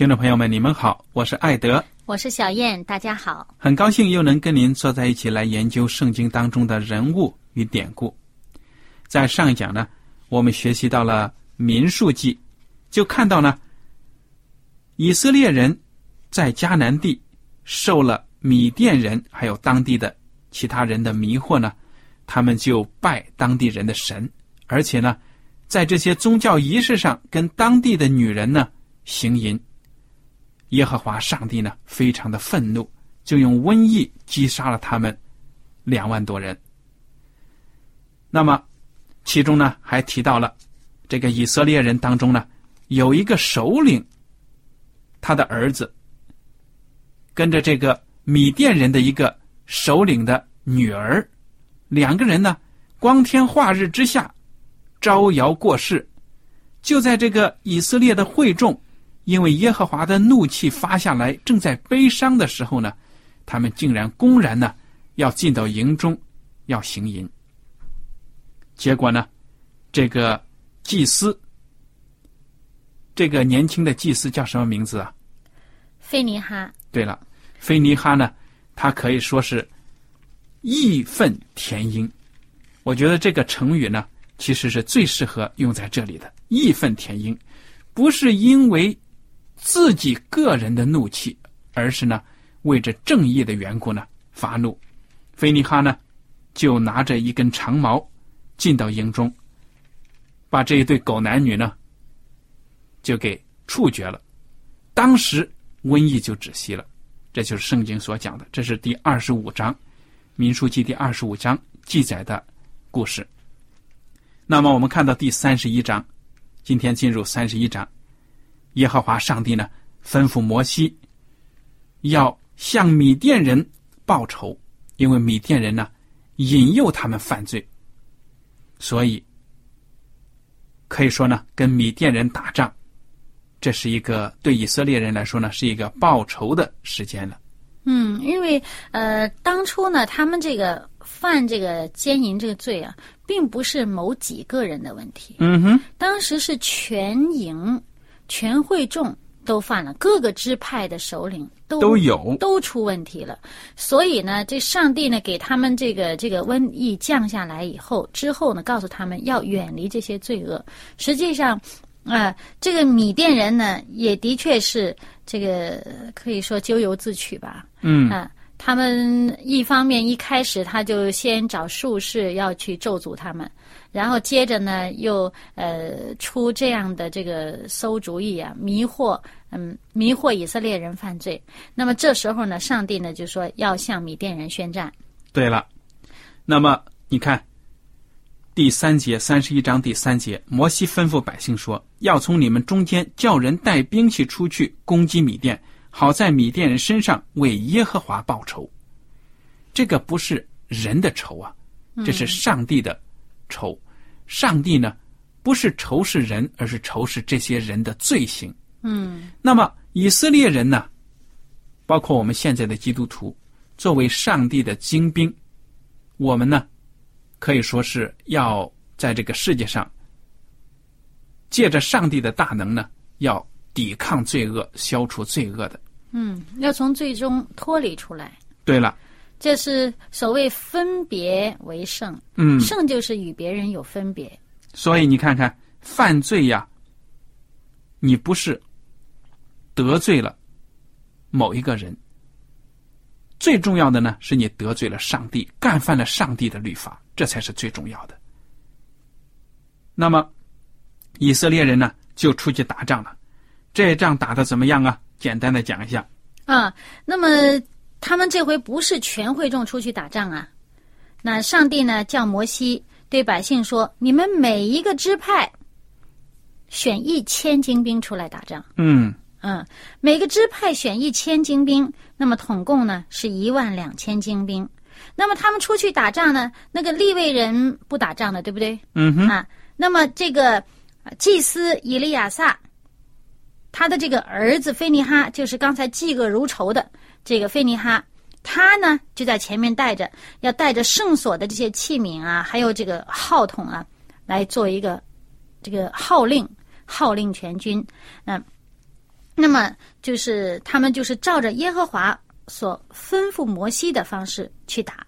听众朋友们，你们好，我是艾德，我是小燕，大家好。很高兴又能跟您坐在一起来研究圣经当中的人物与典故。在上一讲呢，我们学习到了民数记，就看到呢，以色列人在迦南地受了米甸人还有当地的其他人的迷惑呢，他们就拜当地人的神，而且呢，在这些宗教仪式上跟当地的女人呢行淫。耶和华上帝呢，非常的愤怒，就用瘟疫击杀了他们两万多人。那么，其中呢还提到了这个以色列人当中呢，有一个首领，他的儿子跟着这个米甸人的一个首领的女儿，两个人呢，光天化日之下招摇过市，就在这个以色列的会众。因为耶和华的怒气发下来，正在悲伤的时候呢，他们竟然公然呢要进到营中，要行淫。结果呢，这个祭司，这个年轻的祭司叫什么名字啊？菲尼哈。对了，菲尼哈呢，他可以说是义愤填膺。我觉得这个成语呢，其实是最适合用在这里的。义愤填膺，不是因为。自己个人的怒气，而是呢，为着正义的缘故呢发怒。菲尼哈呢，就拿着一根长矛，进到营中，把这一对狗男女呢，就给处决了。当时瘟疫就止息了。这就是圣经所讲的，这是第二十五章《民书记》第二十五章记载的故事。那么我们看到第三十一章，今天进入三十一章。耶和华上帝呢，吩咐摩西要向米甸人报仇，因为米甸人呢引诱他们犯罪，所以可以说呢，跟米甸人打仗，这是一个对以色列人来说呢，是一个报仇的时间了。嗯，因为呃，当初呢，他们这个犯这个奸淫这个罪啊，并不是某几个人的问题。嗯哼，当时是全营。全会众都犯了，各个支派的首领都都有都出问题了，所以呢，这上帝呢给他们这个这个瘟疫降下来以后，之后呢告诉他们要远离这些罪恶。实际上，啊，这个米甸人呢也的确是这个可以说咎由自取吧。嗯啊，他们一方面一开始他就先找术士要去咒诅他们。然后接着呢，又呃出这样的这个馊主意啊，迷惑嗯迷惑以色列人犯罪。那么这时候呢，上帝呢就说要向米甸人宣战。对了，那么你看第三节三十一章第三节，摩西吩咐百姓说，要从你们中间叫人带兵器出去攻击米甸，好在米甸人身上为耶和华报仇。这个不是人的仇啊，这是上帝的。仇。上帝呢，不是仇视人，而是仇视这些人的罪行。嗯那么以色列人呢，包括我们现在的基督徒，作为上帝的精兵，我们呢，可以说是要在这个世界上，借着上帝的大能呢，要抵抗罪恶，消除罪恶的。嗯，要从最终脱离出来，对了，这是所谓分别为圣。嗯，圣就是与别人有分别。所以你看看犯罪呀，你不是得罪了某一个人，最重要的呢是你得罪了上帝，干犯了上帝的律法，这才是最重要的。那么以色列人呢就出去打仗了，这仗打得怎么样啊？简单的讲一下。啊，那么他们这回不是全会众出去打仗啊。那上帝呢叫摩西对百姓说：“你们每一个支派选一千精兵出来打仗。嗯嗯，每个支派选一千精兵，那么统共呢是一万两千精兵。那么他们出去打仗呢，那个立位人不打仗的，对不对？嗯哼，啊，那么这个呃祭司以利亚撒，他的这个儿子菲尼哈，就是刚才嫉恶如仇的这个菲尼哈，他呢就在前面带着，要带着圣所的这些器皿啊，还有这个号筒啊，来做一个这个号令，号令全军。嗯、那么就是他们就是照着耶和华所吩咐摩西的方式去打，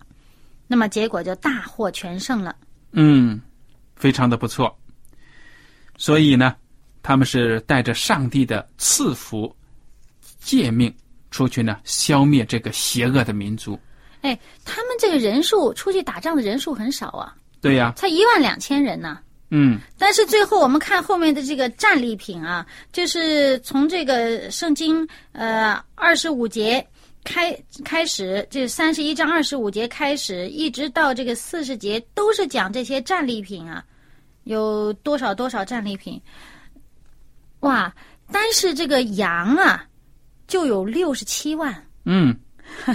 那么结果就大获全胜了。嗯，非常的不错。所以呢，他们是带着上帝的赐福诫命出去呢，消灭这个邪恶的民族。哎，他们这个人数出去打仗的人数很少啊，对呀，才一万两千人呢。嗯但是最后我们看后面的这个战利品啊，就是从这个圣经呃二十五节开开始，这三十一章二十五节开始，一直到这个四十节，都是讲这些战利品啊，有多少多少战利品。哇，单是这个羊啊，就有六十七万，嗯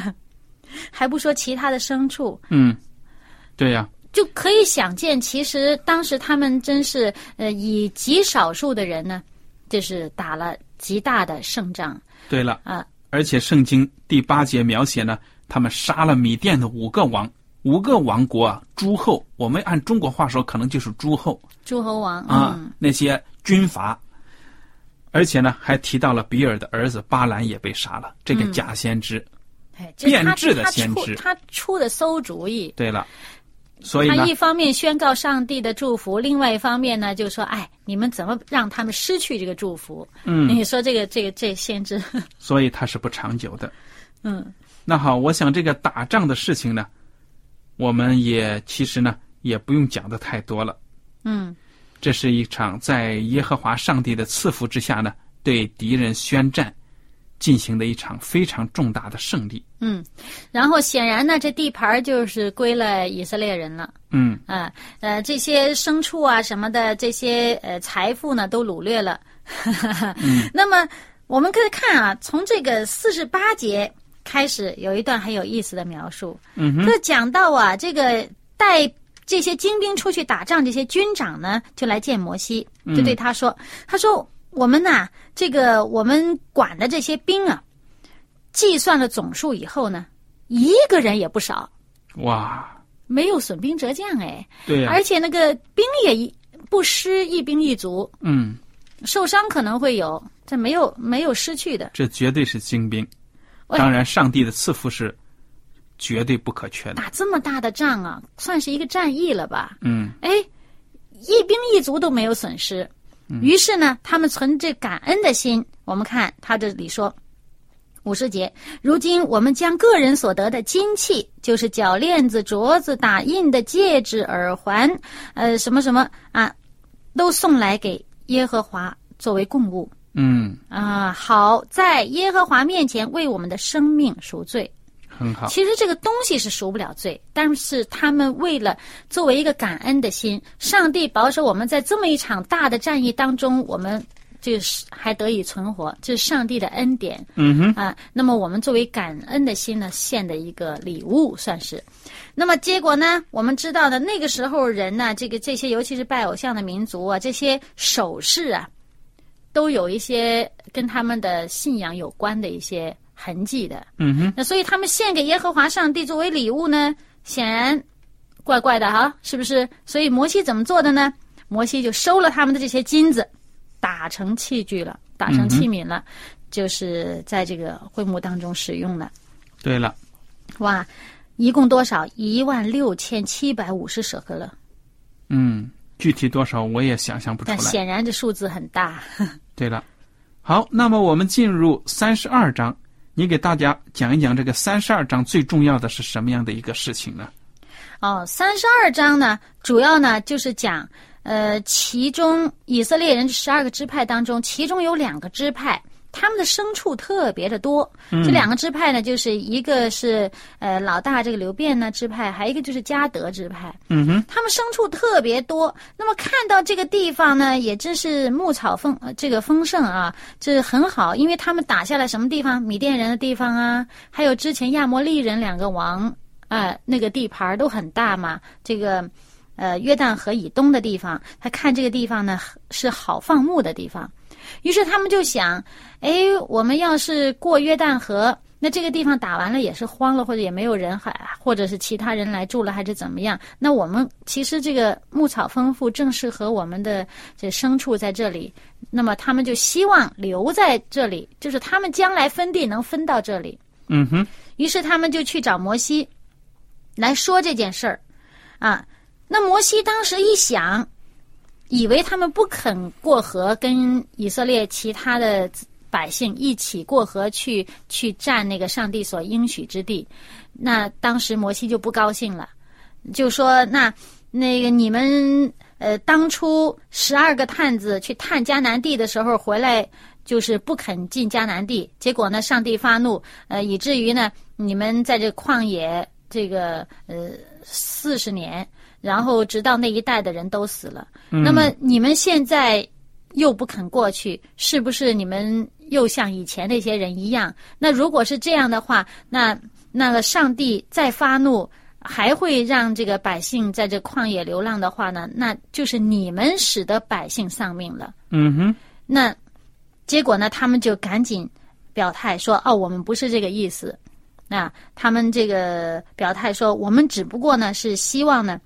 还不说其他的牲畜。嗯，对呀，就可以想见，其实当时他们真是呃以极少数的人呢，就是打了极大的胜仗对了。啊。而且圣经第八节描写呢，他们杀了米甸的五个王，五个王国啊，诸侯。我们按中国话说，可能就是诸侯诸侯王啊，嗯那些军阀。而且呢，还提到了比尔的儿子巴兰也被杀了，这个嗯假先知。哎，变质的先知他出的馊主意。对了，所以他，一方面宣告上帝的祝福，另外一方面呢，就说：“哎，你们怎么让他们失去这个祝福？”嗯，你说这个这个这先知，所以他是不长久的。嗯那好，我想这个打仗的事情呢，我们也其实呢也不用讲的太多了。嗯这是一场在耶和华上帝的赐福之下呢，对敌人宣战进行的一场非常重大的胜利。嗯。然后显然呢，这地盘儿就是归了以色列人了。嗯啊，呃，这些牲畜啊什么的，这些呃财富呢都掳掠了。那么我们可以看啊，从这个四十八节开始，有一段很有意思的描述。嗯哼，这讲到啊，这个带这些精兵出去打仗，这些军长呢，就来见摩西，就对他说：“他说我们呐、这个我们管的这些兵啊，计算了总数以后呢，一个人也不少，哇，没有损兵折将哎。”对呀、而且那个兵也一不失一兵一卒，嗯，受伤可能会有，这没有没有失去的。这绝对是精兵。当然，上帝的赐福是绝对不可缺的。打这么大的仗啊，算是一个战役了吧？嗯哎，一兵一卒都没有损失。于是呢，他们存着感恩的心。我们看他这里说，五十节，如今我们将个人所得的金器，就是脚链子、镯子、打印的戒指、耳环，呃，什么什么啊，都送来给耶和华作为供物。嗯，啊，好，在耶和华面前为我们的生命赎罪。很好。其实这个东西是赎不了罪，但是他们为了作为一个感恩的心，上帝保守我们在这么一场大的战役当中，我们就是还得以存活，这是上帝的恩典。嗯哼，啊，那么我们作为感恩的心呢，献的一个礼物算是。那么结果呢，我们知道的那个时候人呢，这个这些尤其是拜偶像的民族啊，这些首饰啊，都有一些跟他们的信仰有关的一些痕迹的。嗯哼，那所以他们献给耶和华上帝作为礼物呢，显然怪怪的哈，是不是？所以摩西怎么做的呢？摩西就收了他们的这些金子，打成器具了，打成器皿了，就是在这个会幕当中使用的。对了，哇，一共多少？一万六千七百五十舍克勒。嗯，具体多少我也想象不出来。但显然这数字很大。对了，好，那么我们进入三十二章，你给大家讲一讲这个三十二章最重要的是什么样的一个事情呢？哦，三十二章呢，主要呢就是讲，呃，其中以色列人十二个支派当中，其中有两个支派，他们的牲畜特别的多。这两个支派呢，就是一个是呃老大这个刘辩呢支派，还有一个就是迦德支派。嗯哼，他们牲畜特别多。那么看到这个地方呢，也真是牧草丰呃这个丰盛啊，这很好，因为他们打下来什么地方？米甸人的地方啊，还有之前亚摩利人两个王。啊，那个地盘都很大嘛。这个，呃，约旦河以东的地方，他看这个地方呢是好放牧的地方，于是他们就想，哎，我们要是过约旦河，那这个地方打完了也是荒了，或者也没有人，还或者是其他人来住了，还是怎么样？那我们其实这个牧草丰富，正适合我们的这牲畜在这里。那么他们就希望留在这里，就是他们将来分地能分到这里。嗯哼。于是他们就去找摩西。来说这件事儿，啊，那摩西当时一想，以为他们不肯过河，跟以色列其他的百姓一起过河去去占那个上帝所应许之地，那当时摩西就不高兴了，就说：“那那个你们呃，当初十二个探子去探迦南地的时候回来，就是不肯进迦南地，结果呢，上帝发怒，呃，以至于呢，你们在这旷野。”这个呃四十年，然后直到那一代的人都死了。那么你们现在又不肯过去，是不是你们又像以前那些人一样？那如果是这样的话，那那个上帝再发怒，还会让这个百姓在这旷野流浪的话呢？那就是你们使得百姓丧命了。嗯哼。那结果呢？他们就赶紧表态说：“哦，我们不是这个意思。”那他们这个表态说，我们只不过呢是希望呢，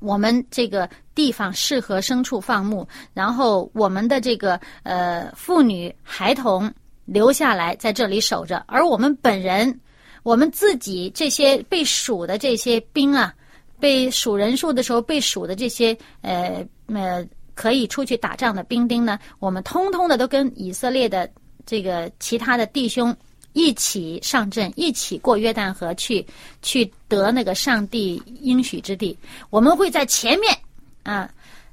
我们这个地方适合牲畜放牧，然后我们的这个呃妇女孩童留下来在这里守着，而我们本人，我们自己这些被数的这些兵啊，被数人数的时候被数的这些呃呃可以出去打仗的兵丁呢，我们通通的都跟以色列的这个其他的弟兄。一起上阵，一起过约旦河去，去得那个上帝应许之地。我们会在前面，啊，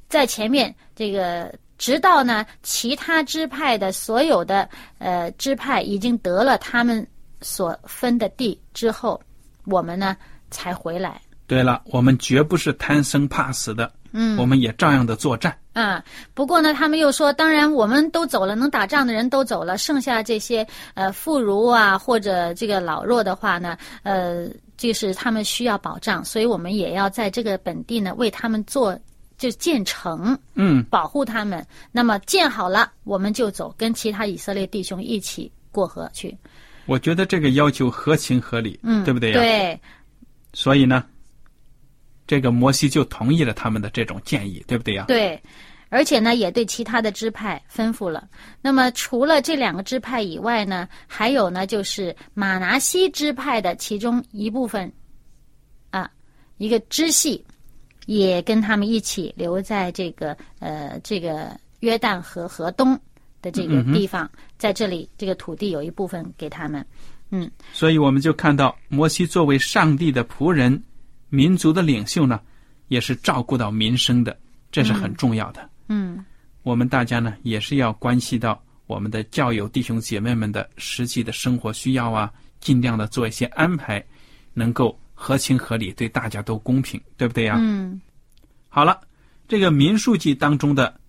在前面这个，直到呢其他支派的所有的呃支派已经得了他们所分的地之后，我们呢才回来。对了，我们绝不是贪生怕死的。嗯，我们也照样的作战。啊，不过呢，他们又说，当然我们都走了，能打仗的人都走了，剩下这些呃妇孺啊，或者这个老弱的话呢，呃，就是他们需要保障，所以我们也要在这个本地呢为他们做就建城，嗯，保护他们。那么建好了，我们就走，跟其他以色列弟兄一起过河去。我觉得这个要求合情合理，嗯，对不对呀？对。所以呢。这个摩西就同意了他们的这种建议，对不对呀？对，而且呢，也对其他的支派吩咐了。那么，除了这两个支派以外呢，还有呢，就是马拿西支派的其中一部分，啊，一个支系，也跟他们一起留在这个呃这个约旦河河东的这个地方，在这里这个土地有一部分给他们，嗯。所以我们就看到摩西作为上帝的仆人。民族的领袖呢，也是照顾到民生的，这是很重要的。嗯，我们大家呢，也是要关系到我们的教友弟兄姐妹们的实际的生活需要啊，尽量的做一些安排，能够合情合理，对大家都公平，对不对呀？嗯。好了，这个民数记当中的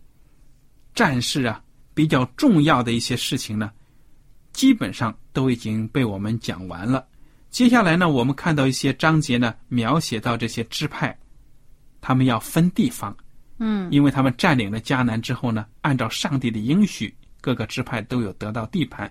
战事啊，比较重要的一些事情呢，基本上都已经被我们讲完了。接下来呢，我们看到一些章节呢，描写到这些支派，他们要分地方，嗯因为他们占领了迦南之后呢，按照上帝的应许，各个支派都有得到地盘。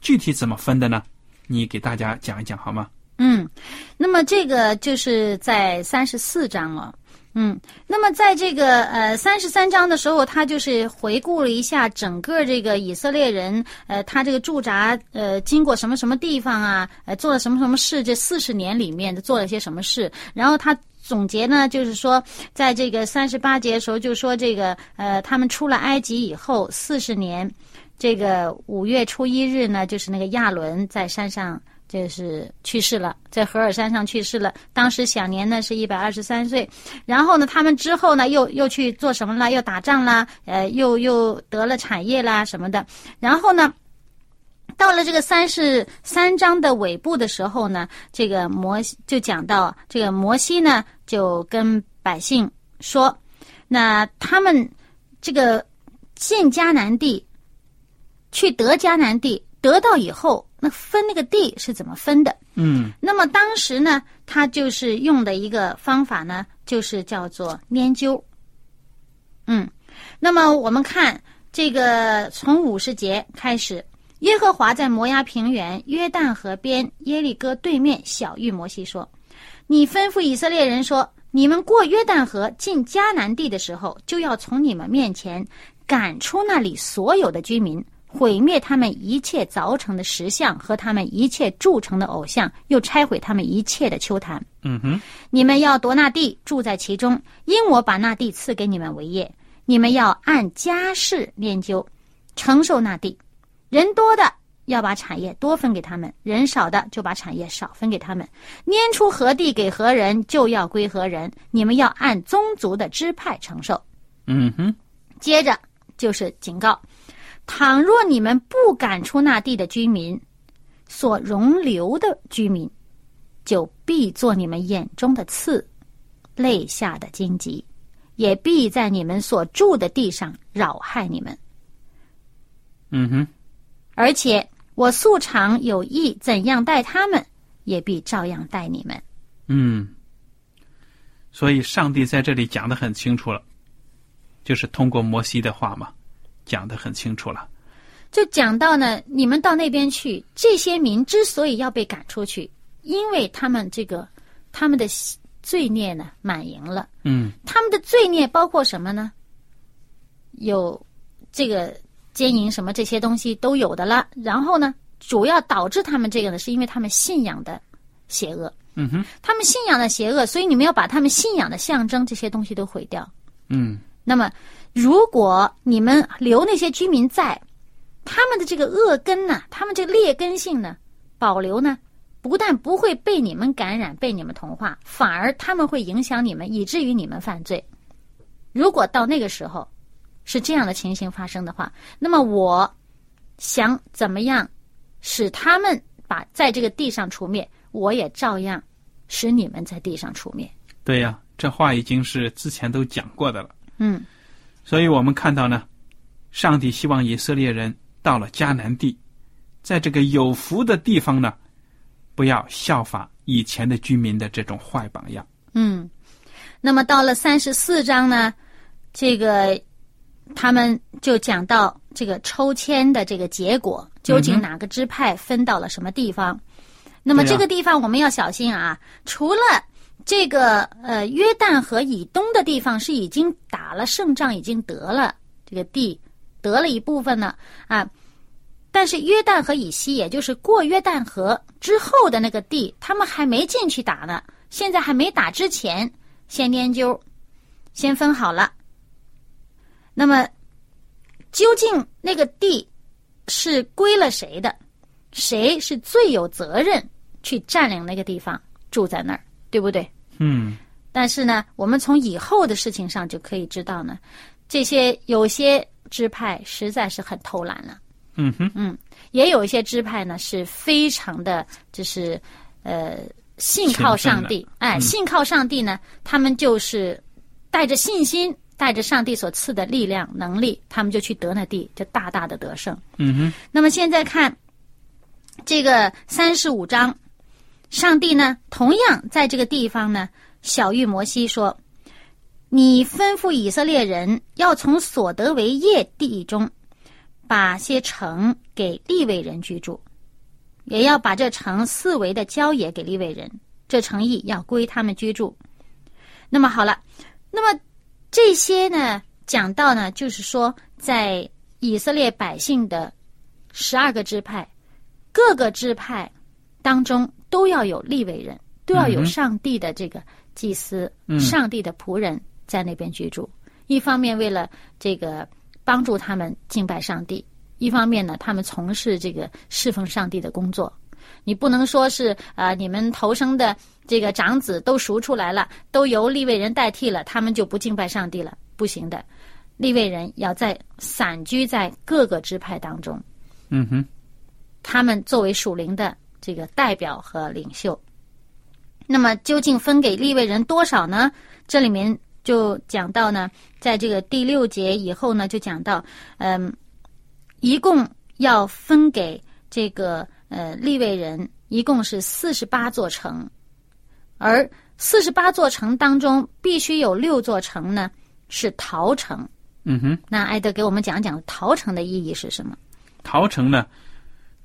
具体怎么分的呢？你给大家讲一讲好吗？嗯，那么这个就是在三十四章了。嗯，那么在这个呃三十三章的时候，他就是回顾了一下整个这个以色列人，呃，他这个驻扎呃经过什么什么地方啊，呃，做了什么什么事，这四十年里面的做了些什么事，然后他。总结呢，就是说，在这个三十八节的时候，就说这个呃，他们出了埃及以后四十年，这个五月初一日呢，就是那个亚伦在山上就是去世了，在何尔山上去世了，当时享年呢是一百二十三岁。然后呢，他们之后呢又又去做什么了？又打仗啦，呃，又又得了产业啦什么的。然后呢，到了这个三十三章的尾部的时候呢，这个摩西就讲到这个摩西呢就跟百姓说，那他们这个进迦南地，去得迦南地，得到以后，那分那个地是怎么分的？嗯那么当时呢，他就是用的一个方法呢，就是叫做研究。嗯，那么我们看这个从五十节开始，耶和华在摩崖平原约旦河边耶利哥对面小玉摩西说：“你吩咐以色列人说，你们过约旦河进迦南地的时候，就要从你们面前赶出那里所有的居民。”毁灭他们一切凿成的石像和他们一切铸成的偶像，又拆毁他们一切的丘坛。嗯哼，你们要夺那地，住在其中，因我把那地赐给你们为业。你们要按家世研究，承受那地。人多的要把产业多分给他们，人少的就把产业少分给他们。拈出何地给何人，就要归何人。你们要按宗族的支派承受。嗯哼，接着就是警告：倘若你们不赶出那地的居民，所容留的居民，就必做你们眼中的刺，肋下的荆棘，也必在你们所住的地上扰害你们。嗯哼，而且我素常有意怎样待他们，也必照样待你们。嗯。所以，上帝在这里讲的很清楚了，就是通过摩西的话嘛，讲得很清楚了。就讲到呢，你们到那边去，这些民之所以要被赶出去，因为他们这个他们的罪孽呢满盈了。嗯他们的罪孽包括什么呢？有这个奸淫什么这些东西都有的了。然后呢，主要导致他们这个呢，是因为他们信仰的邪恶。嗯哼，他们信仰的邪恶，所以你们要把他们信仰的象征这些东西都毁掉。嗯那么，如果你们留那些居民在，他们的这个恶根呢，他们这个劣根性呢，保留呢，不但不会被你们感染、被你们同化，反而他们会影响你们，以至于你们犯罪。如果到那个时候是这样的情形发生的话，那么我想怎么样使他们把在这个地上除灭，我也照样使你们在地上除灭。对呀、这话已经是之前都讲过的了。嗯所以我们看到呢，上帝希望以色列人到了迦南地，在这个有福的地方呢，不要效法以前的居民的这种坏榜样。嗯，那么到了三十四章呢，这个他们就讲到这个抽签的这个结果，究竟哪个支派分到了什么地方？那么这个地方我们要小心啊！除了这个呃约旦河以东的地方是已经打了胜仗，已经得了这个地，得了一部分了啊。但是约旦河以西，也就是过约旦河之后的那个地，他们还没进去打呢。现在还没打之前，先研究，先分好了。那么，究竟那个地是归了谁的？谁是最有责任去占领那个地方，住在那儿，对不对？嗯。但是呢，我们从以后的事情上就可以知道呢，这些有些支派实在是很偷懒了，嗯哼，嗯也有一些支派呢是非常的，就是呃信靠上帝，哎，信靠上帝呢，他们就是带着信心带着上帝所赐的力量、能力，他们就去得那地，就大大的得胜。嗯哼，那么现在看这个三十五章，上帝呢，同样在这个地方呢，小谕摩西说：“你吩咐以色列人要从所得为业地中，把些城给利未人居住，也要把这城四围的郊野给利未人，这城邑要归他们居住。”那么好了，那么这些呢，讲到呢，就是说在以色列百姓的十二个支派。各个支派当中都要有立位人，都要有上帝的这个祭司、上帝的仆人在那边居住。一方面为了这个帮助他们敬拜上帝，一方面呢，他们从事这个侍奉上帝的工作。你不能说是啊，你们头生的这个长子都赎出来了，都由立位人代替了，他们就不敬拜上帝了，不行的。立位人要在散居在各个支派当中。嗯哼。他们作为属灵的这个代表和领袖，那么究竟分给立位人多少呢？这里面就讲到呢，在这个第六节以后呢，就讲到，嗯，一共要分给这个呃立位人，一共是四十八座城，而四十八座城当中，必须有六座城呢是陶城。嗯哼，那艾德给我们讲讲陶城的意义是什么？陶城呢？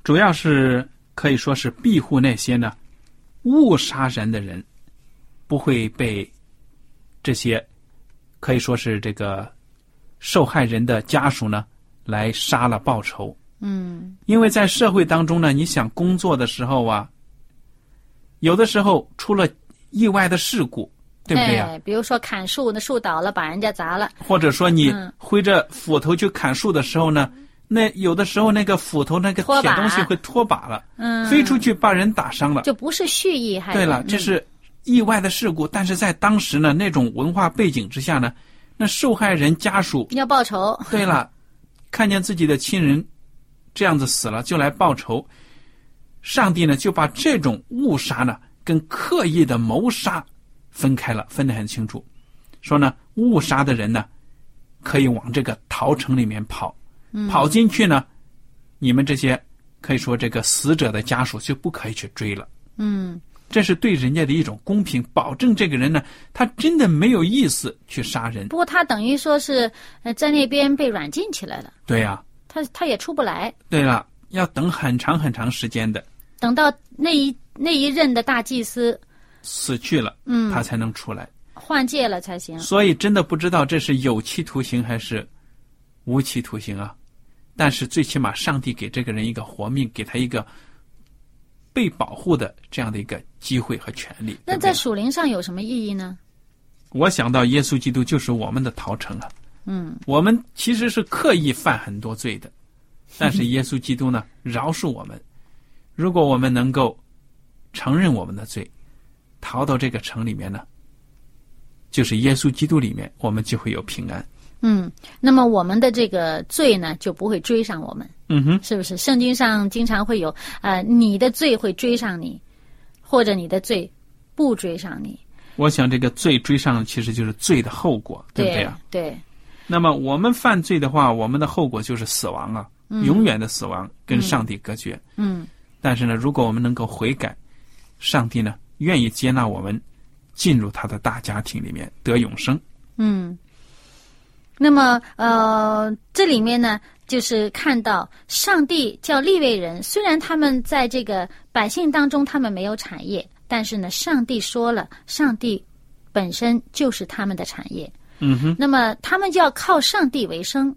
主要是可以说是庇护那些呢误杀人的人，不会被这些可以说是这个受害人的家属呢来杀了报仇。嗯，因为在社会当中呢，你想工作的时候啊，有的时候出了意外的事故，对不对呀？比如说砍树，那树倒了，把人家砸了；或者说你挥着斧头去砍树的时候呢。那有的时候，那个斧头那个铁东西会脱把了，嗯飞出去把人打伤了，就不是蓄意害。对了，这是意外的事故，但是在当时呢，那种文化背景之下呢，那受害人家属要报仇。对了，看见自己的亲人这样子死了，就来报仇。上帝呢，就把这种误杀呢，跟刻意的谋杀分开了，分得很清楚。说呢，误杀的人呢，可以往这个逃城里面跑。跑进去呢，你们这些可以说这个死者的家属就不可以去追了。嗯，这是对人家的一种公平，保证这个人呢，他真的没有意思去杀人。不过他等于说是呃在那边被软禁起来了。对呀，他他也出不来。对了，要等很长很长时间的，等到那一那一任的大祭司死去了，嗯，他才能出来换届了才行。所以真的不知道这是有期徒刑还是无期徒刑啊。但是最起码，上帝给这个人一个活命，给他一个被保护的这样的一个机会和权利。那在属灵上有什么意义呢？我想到耶稣基督就是我们的逃城啊。嗯。我们其实是刻意犯很多罪的，但是耶稣基督呢，饶恕我们。如果我们能够承认我们的罪，逃到这个城里面呢，就是耶稣基督里面，我们就会有平安。嗯，那么我们的这个罪呢，就不会追上我们。嗯哼，是不是？圣经上经常会有，呃，你的罪会追上你，或者你的罪不追上你。我想这个罪追上，其实就是罪的后果，对不对啊？对。那么我们犯罪的话，我们的后果就是死亡啊，永远的死亡，跟上帝隔绝。嗯。但是呢，如果我们能够悔改，上帝呢愿意接纳我们，进入他的大家庭里面得永生。嗯。那么，呃，这里面呢，就是看到上帝叫立位人，虽然他们在这个百姓当中，他们没有产业，但是呢，上帝说了，上帝本身就是他们的产业。嗯哼。那么，他们就要靠上帝为生，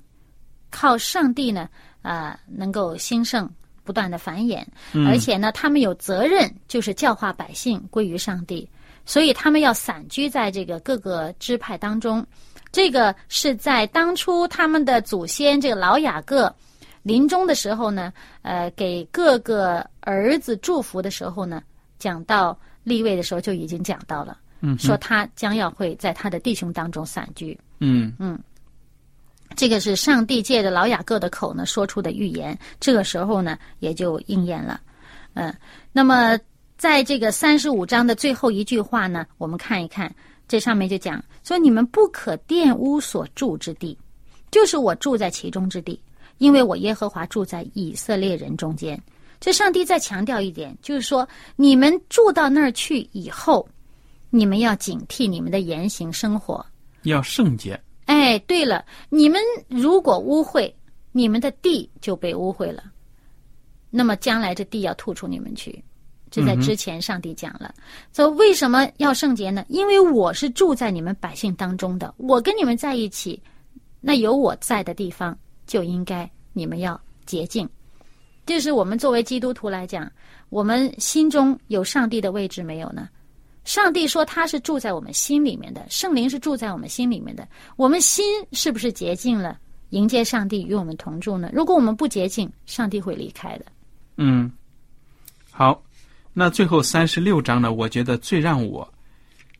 靠上帝呢，啊，能够兴盛，不断的繁衍，而且呢，他们有责任，就是教化百姓归于上帝，所以他们要散居在这个各个支派当中。这个是在当初他们的祖先这个老雅各临终的时候呢，呃，给各个儿子祝福的时候呢，讲到立位的时候就已经讲到了，嗯，说他将要会在他的弟兄当中散居，嗯。嗯，这个是上帝借着老雅各的口呢说出的预言，这个时候呢也就应验了，嗯，那么在这个三十五章的最后一句话呢，我们看一看。这上面就讲说，你们不可玷污所住之地，就是我住在其中之地，因为我耶和华住在以色列人中间。这上帝再强调一点，就是说，你们住到那儿去以后，你们要警惕你们的言行生活。要圣洁。哎，对了，你们如果污秽，你们的地就被污秽了，那么将来这地要吐出你们去。这在之前上帝讲了，说为什么要圣洁呢？因为我是住在你们百姓当中的，我跟你们在一起，那有我在的地方，就应该你们要洁净。这是我们作为基督徒来讲，我们心中有上帝的位置没有呢？上帝说他是住在我们心里面的，圣灵是住在我们心里面的。我们心是不是洁净了，迎接上帝与我们同住呢？如果我们不洁净，上帝会离开的。嗯，好。那最后三十六章呢？我觉得最让我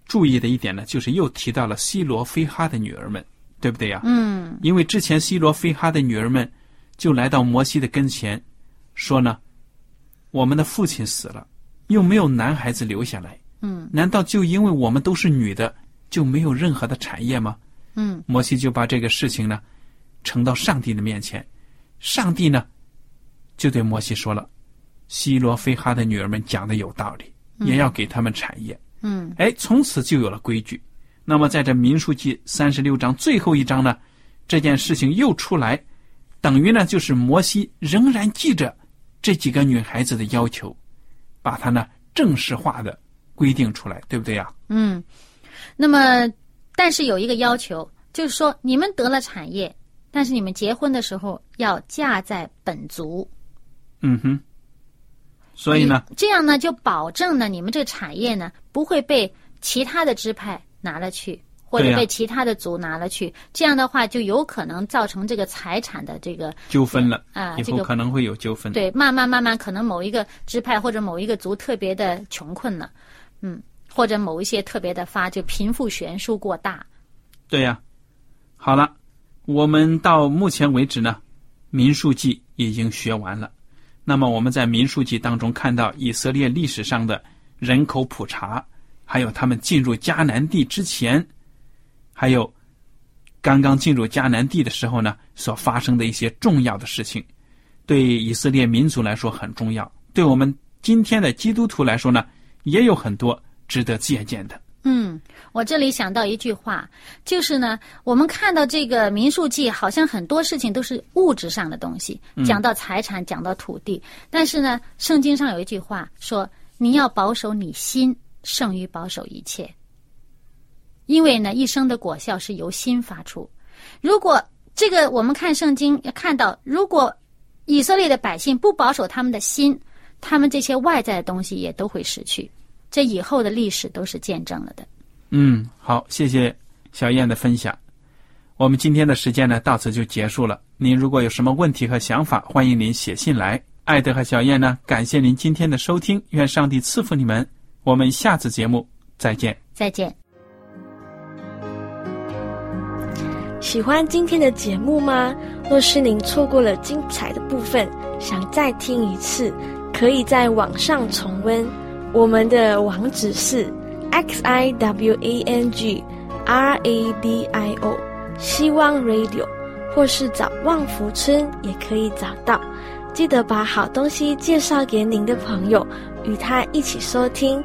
注意的一点呢，就是又提到了西罗非哈的女儿们，对不对呀？嗯。因为之前西罗非哈的女儿们就来到摩西的跟前，说呢：“我们的父亲死了，又没有男孩子留下来。嗯。难道就因为我们都是女的，就没有任何的产业吗？”嗯。摩西就把这个事情呢呈到上帝的面前，上帝呢就对摩西说了。西罗非哈的女儿们讲的有道理，也要给他们产业。嗯，哎，从此就有了规矩。那么，在这民数记三十六章最后一章呢，这件事情又出来，等于呢就是摩西仍然记着这几个女孩子的要求，把它呢正式化的规定出来，对不对呀？嗯，那么但是有一个要求，就是说你们得了产业，但是你们结婚的时候要嫁在本族。嗯哼。所以呢，这样呢就保证呢，你们这个产业呢不会被其他的支派拿了去，或者被其他的族拿了去。这样的话，就有可能造成这个财产的这个纠纷了啊，以后可能会有纠纷。对，慢慢慢慢，可能某一个支派或者某一个族特别的穷困了，嗯，或者某一些特别的发，就贫富悬殊过大。对呀，好了，我们到目前为止呢，民数记已经学完了。那么我们在民数记当中看到以色列历史上的人口普查，还有他们进入迦南地之前，还有刚刚进入迦南地的时候呢，所发生的一些重要的事情，对以色列民族来说很重要，对我们今天的基督徒来说呢，也有很多值得借鉴的。嗯，我这里想到一句话，就是呢，我们看到这个民数记，好像很多事情都是物质上的东西，讲到财产，讲到土地。但是呢，圣经上有一句话说：“你要保守你心，胜于保守一切。”因为呢，一生的果效是由心发出。如果这个我们看圣经，看到，如果以色列的百姓不保守他们的心，他们这些外在的东西也都会失去。这以后的历史都是见证了的。嗯，好，谢谢小燕的分享。我们今天的时间呢，到此就结束了。您如果有什么问题和想法，欢迎您写信来。艾德和小燕呢，感谢您今天的收听，愿上帝赐福你们。我们下次节目再见。再见。喜欢今天的节目吗？若是您错过了精彩的部分，想再听一次，可以在网上重温。我们的网址是 x i w a n g r a d i o，希望 Radio，或是找旺福村也可以找到。记得把好东西介绍给您的朋友，与他一起收听。